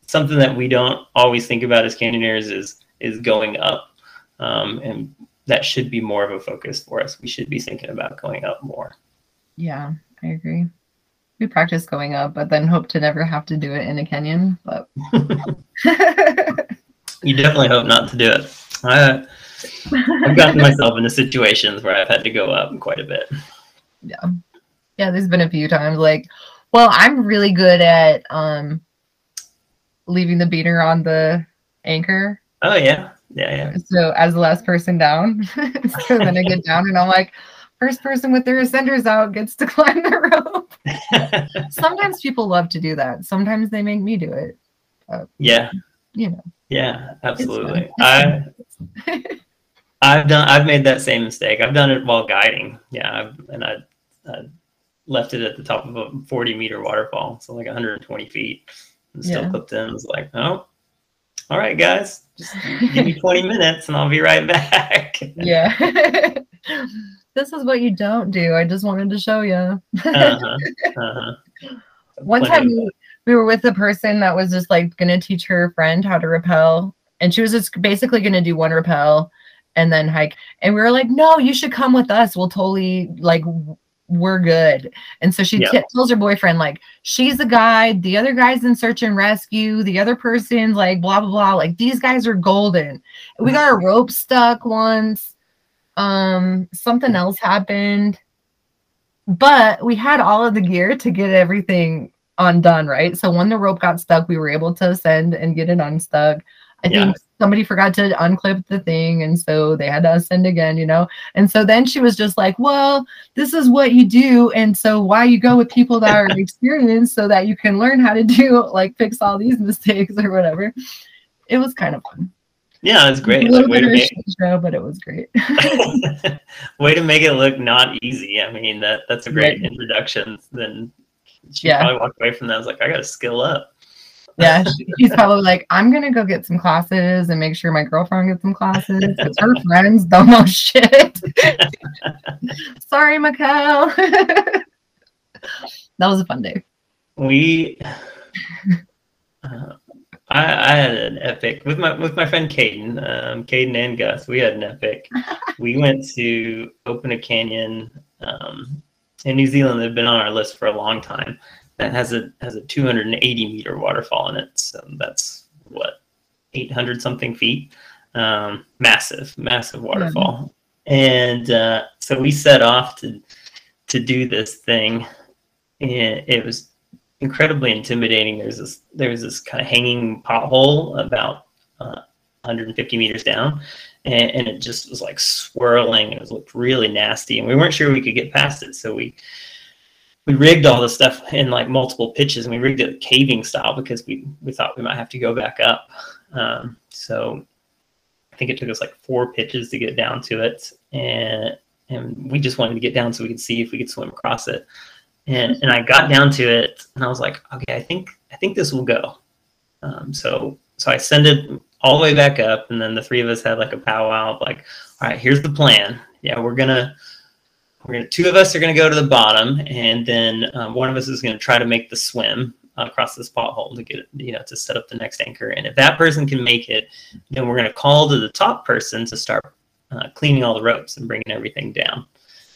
B: something that we don't always think about as canyoneers is is going up, um, and that should be more of a focus for us. We should be thinking about going up more.
C: Yeah, I agree. We practice going up, but then hope to never have to do it in a canyon. But
B: You definitely hope not to do it. I, I've gotten myself into situations where I've had to go up quite a bit.
C: Yeah, yeah. There's been a few times like, well, I'm really good at um leaving the beater on the anchor.
B: Oh yeah, yeah, yeah.
C: So as the last person down, so then I get down and I'm like, first person with their ascenders out gets to climb the rope. Sometimes people love to do that. Sometimes they make me do it.
B: yeah,
C: You know,
B: yeah, absolutely. i I've done. I've made that same mistake. I've done it while guiding. Yeah, I've, and I, I left it at the top of a 40 meter waterfall, so like 120 feet, and still
C: Yeah.
B: clipped in. I was like, oh, all right, guys, just give me 20 minutes, and I'll be right back.
C: yeah. this is what you don't do. I just wanted to show you.
B: uh-huh, uh-huh.
C: One
B: Plenty
C: time we, we were with a person that was just like going to teach her friend how to rappel. And she was just basically going to do one rappel and then hike. And we were like, no, you should come with us. We'll totally, like, we're good. And so she t- tells her boyfriend, like, she's a guide. The other guy's in search and rescue. The other person's like, blah, blah, blah. Like, these guys are golden. We got a rope stuck once. Um, something else happened. But we had all of the gear to get everything undone, right? So when the rope got stuck, we were able to ascend and get it unstuck. I
B: Yeah.
C: think somebody forgot to unclip the thing, and so they had to ascend again, you know. And so then she was just like, "Well, this is what you do, and so why you go with people that are experienced so that you can learn how to do like fix all these mistakes or whatever." It was kind of fun.
B: Yeah, it's
C: A
B: great. Like,
C: little
B: way
C: bit
B: to
C: of
B: make
C: show, but it was great.
B: way to make it look not easy. I mean, that that's a great
C: Right.
B: introduction. Then she
C: Yeah.
B: probably walked away from that. I was like, I got to skill up.
C: Yeah, she's probably like, I'm gonna go get some classes and make sure my girlfriend gets some classes because her friends don't know shit. Sorry, Mikkel. that was a fun day.
B: We, uh, I, I had an epic with my with my friend Caden, um, Caden and Gus. We had an epic. we went to open a canyon um, in New Zealand that had been on our list for a long time. That has a has a 280 meter waterfall in it. So that's what 800 something feet. Um, massive, massive waterfall. And uh, so we set off to to do this thing, and it was incredibly intimidating. There's this there's this kind of hanging pothole about uh, 150 meters down, and, and it just was like swirling. It was looked really nasty, and we weren't sure we could get past it. So we we rigged all the stuff in like multiple pitches, and we rigged it caving style because we we thought we might have to go back up. Um, so I think it took us like four pitches to get down to it, and and we just wanted to get down so we could see if we could swim across it and and I got down to it, and I was like, okay, I think I think this will go. Um, so so I it all the way back up, and then the three of us had like a powwow of like, all right, here's the plan. Yeah, we're gonna we're gonna two of us are gonna go to the bottom, and then um, one of us is gonna try to make the swim across this pothole to get you know, to set up the next anchor. And if that person can make it, then we're gonna call to the top person to start uh, cleaning all the ropes and bringing everything down.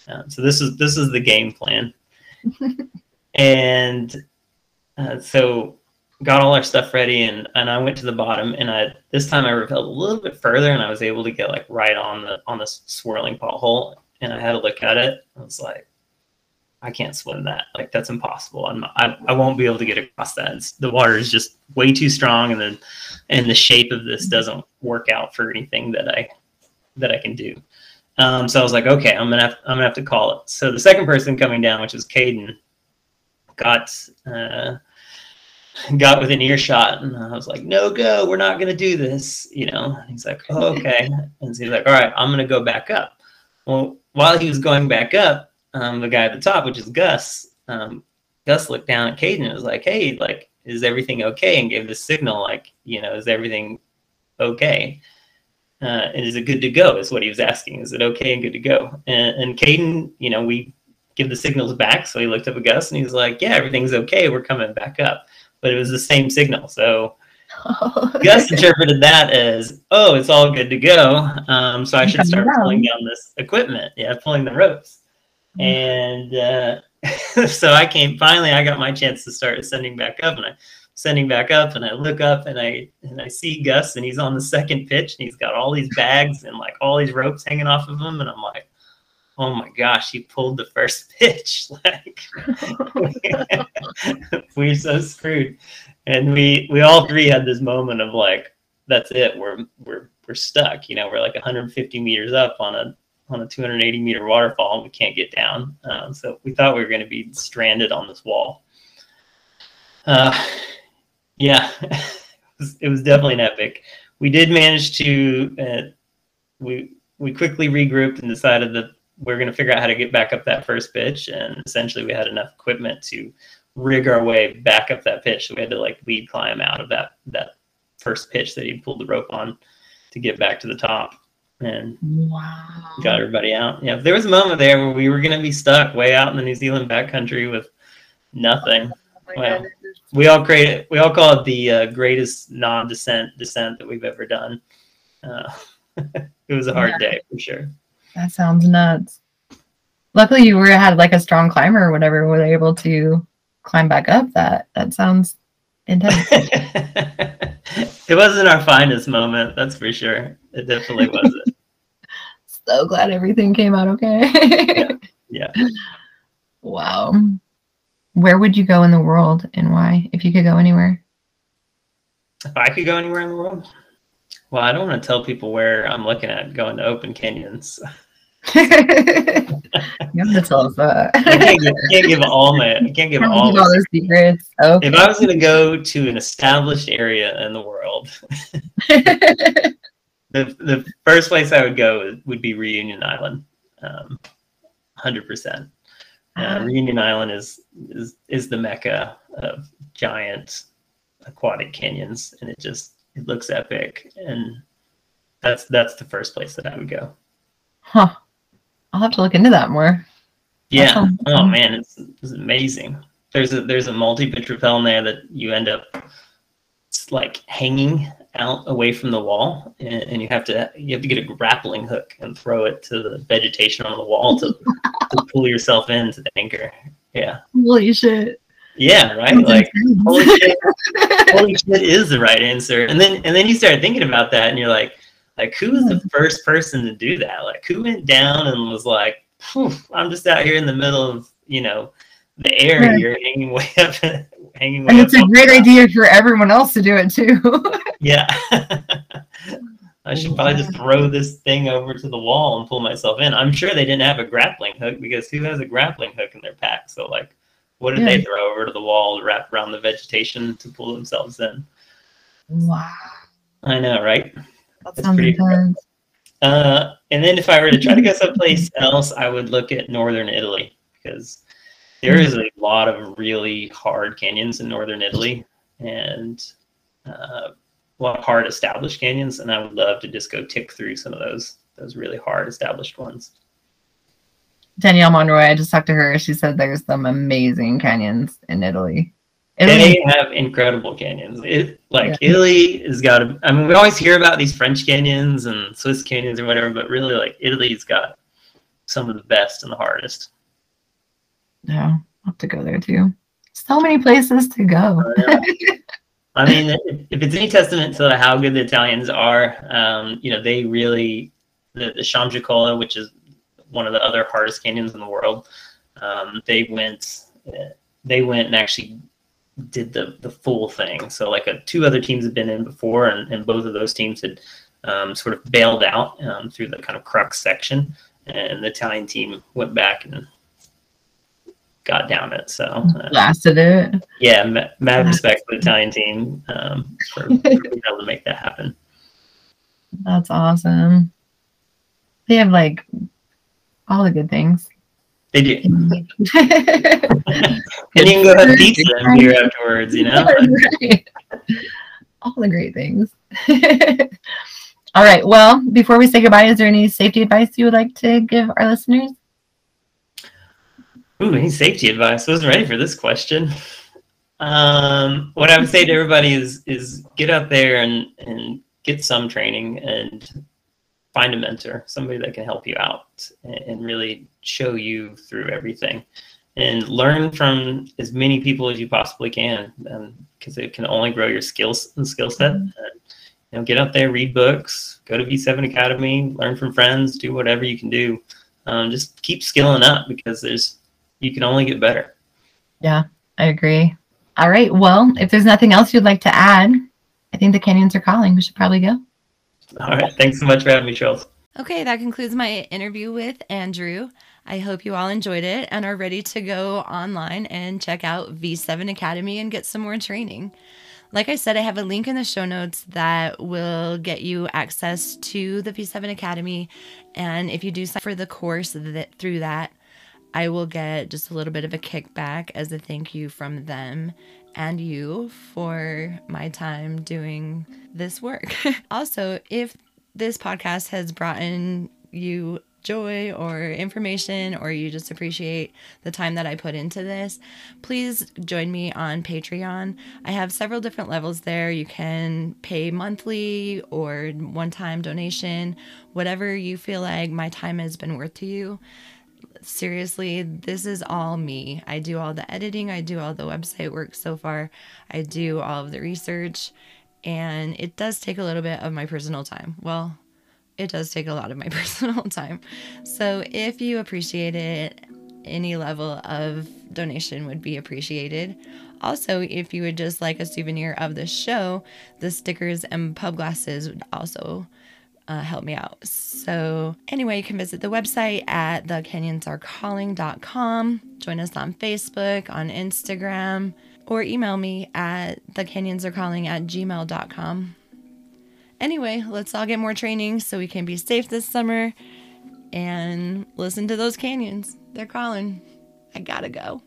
B: Um, so this is this is the game plan and uh, so got all our stuff ready and, and I went to the bottom and I this time I rappelled a little bit further and I was able to get like right on the on the swirling pothole and I had to look at it. I was like, I can't swim that. Like that's impossible. I'm I, I won't be able to get across that. The water is just way too strong and the and the shape of this doesn't work out for anything that I that I can do. Um, so I was like, okay, I'm gonna have, I'm gonna have to call it. So the second person coming down, which is Caden, got uh, got within earshot, and I was like, no go, we're not gonna do this, you know. And he's like, oh, okay, and so he's like, all right, I'm gonna go back up. Well, while he was going back up, um, the guy at the top, which is Gus, um, Gus looked down at Caden and was like, hey, like, is everything okay? And gave the signal, like, you know, is everything okay? uh, and is it good to go? Is what he was asking. Is it okay and good to go? And, and Caden, you know, we give the signals back. So he looked up at Gus and he's like, yeah, everything's okay. We're coming back up. But it was the same signal. So Gus interpreted that as, oh, it's all good to go. Um, so I should start pulling down this equipment. Yeah, pulling the ropes. And uh, so I came, finally, I got my chance to start ascending back up. And I sending back up and I look up and I and I see Gus and he's on the second pitch and he's got all these bags and like all these ropes hanging off of him and I'm like, oh my gosh, he pulled the first pitch. Like we're so screwed. And we we all three had this moment of like, that's it. We're we're we're stuck. You know, we're like 150 meters up on a on a 280 meter waterfall and we can't get down. Um, so we thought we were going to be stranded on this wall. Uh, yeah, it, was, it was definitely an epic. We did manage to uh, we we quickly regrouped and decided that we are going to figure out how to get back up that first pitch, and essentially we had enough equipment to rig our way back up that pitch. So we had to like lead climb out of that that first pitch that he pulled the rope on to get back to the top and
C: wow.
B: got everybody out. Yeah, there was a moment there where we were going to be stuck way out in the New Zealand backcountry with nothing.
C: Oh
B: Well. We all create we all call it the uh, greatest non-descent descent that we've ever done. Uh, it was a hard
C: Yeah.
B: day for sure.
C: That sounds nuts. Luckily, you were had like a strong climber or whatever, we were able to climb back up. That that sounds intense.
B: it wasn't our finest moment, that's for sure. It definitely wasn't.
C: so glad everything came out okay.
B: Yeah.
C: Wow. where would you go in the world and why? If you could go anywhere.
B: If I could go anywhere in the world, well, I don't want to tell people where I'm looking at going to open canyons.
C: you have to tell us that.
B: I can't give, can't give all my. I can't give all.
C: give all
B: the-
C: secrets. Oh.
B: If I was going to go to an established area in the world, the the first place I would go would be Reunion Island, um, hundred percent. Uh, Reunion Island is is is the mecca of giant aquatic canyons, and it just it looks epic, and that's that's the first place that I would go.
C: huh. I'll have to look into that more.
B: Yeah. Oh man, it's, it's amazing. There's a there's a multi pitch rappel in there that you end up like hanging out away from the wall, and, and you have to you have to get a grappling hook and throw it to the vegetation on the wall to, to pull yourself into the anchor. Yeah.
C: Holy shit.
B: Yeah. Right. Like holy shit, holy shit is the right answer. And then and then you start thinking about that, and you're like, like who was the hmm. first person to do that? Like who went down and was like, I'm just out here in the middle of you know the air
C: Right.
B: here, hanging way up, hanging way
C: and it's a great idea for everyone else to do it too.
B: Yeah. I should probably just throw this thing over to the wall and pull myself in. I'm sure they didn't have a grappling hook because who has a grappling hook in their pack? So like, what did they throw over to the wall to wrap around the vegetation to pull themselves in?
C: wow.
B: I know, right?
C: That
B: That's
C: sounds
B: pretty
C: intense.
B: Uh, and then if I were to try to go someplace else, I would look at northern Italy because there is a lot of really hard canyons in northern Italy and uh, a lot of hard established canyons, and I would love to just go tick through some of those those really hard established ones.
C: Danielle Monroy, I just talked to her. She said there's some amazing canyons in Italy.
B: They
C: Italy
B: have incredible canyons. It like
C: Yeah.
B: Italy has got. A, I mean, we always hear about these French canyons and Swiss canyons or whatever, but really, like Italy's got some of the best and the hardest.
C: yeah, I'll have to go there too. So many places to go.
B: I mean, if, it's any testament to how good the Italians are, um, you know, they really the the Chamjicola, which is one of the other hardest canyons in the world. Um, they went, uh, they went and actually did the the full thing. So like a, two other teams had been in before, and, and both of those teams had um, sort of bailed out um, through the kind of crux section, and the Italian team went back and got down it. So uh,
C: Blasted it.
B: yeah, ma- mad respect for the Italian team um, for, for being able to make that happen.
C: That's awesome. They have like all the good things.
B: They do. And you can go have pizza and beer afterwards, you know?
C: Right. All the great things. All right. Well, before we say goodbye, is there any safety advice you would like to give our listeners?
B: Ooh, any safety advice? I wasn't ready for this question. Um, what I would say to everybody is is get out there and, and get some training and find a mentor, somebody that can help you out and, and really show you through everything. And learn from as many people as you possibly can, because it can only grow your skills and skill set. And, you know, get out there, read books, go to V7 Academy, learn from friends, do whatever you can do. Um, just keep skilling up because there's you can only get better.
C: Yeah, I agree. All right. Well, if there's nothing else you'd like to add, I think the canyons are calling. We should probably go.
B: All right. Thanks so much for having me, Charles.
A: Okay, that concludes my interview with Andrew. I hope you all enjoyed it and are ready to go online and check out V7 Academy and get some more training. Like I said, I have a link in the show notes that will get you access to the V7 Academy. And if you do sign for the course that, through that, I will get just a little bit of a kickback as a thank you from them and you for my time doing this work. also, if this podcast has brought in you joy or information or you just appreciate the time that I put into this, please join me on Patreon. I have several different levels there. You can pay monthly or one time donation, whatever you feel like my time has been worth to you seriously, this is all me. I do all the editing, I do all the website work so far, I do all of the research, and it does take a little bit of my personal time. Well, it does take a lot of my personal time. So if you appreciate it, any level of donation would be appreciated. Also, if you would just like a souvenir of the show, the stickers and pub glasses would also uh, help me out. So, anyway, you can visit the website at thecanyonsarecalling.com. Join us on Facebook, on Instagram, or email me at thecanyonsarecalling at gmail.com. Anyway, let's all get more training so we can be safe this summer and listen to those canyons. They're calling. I gotta go.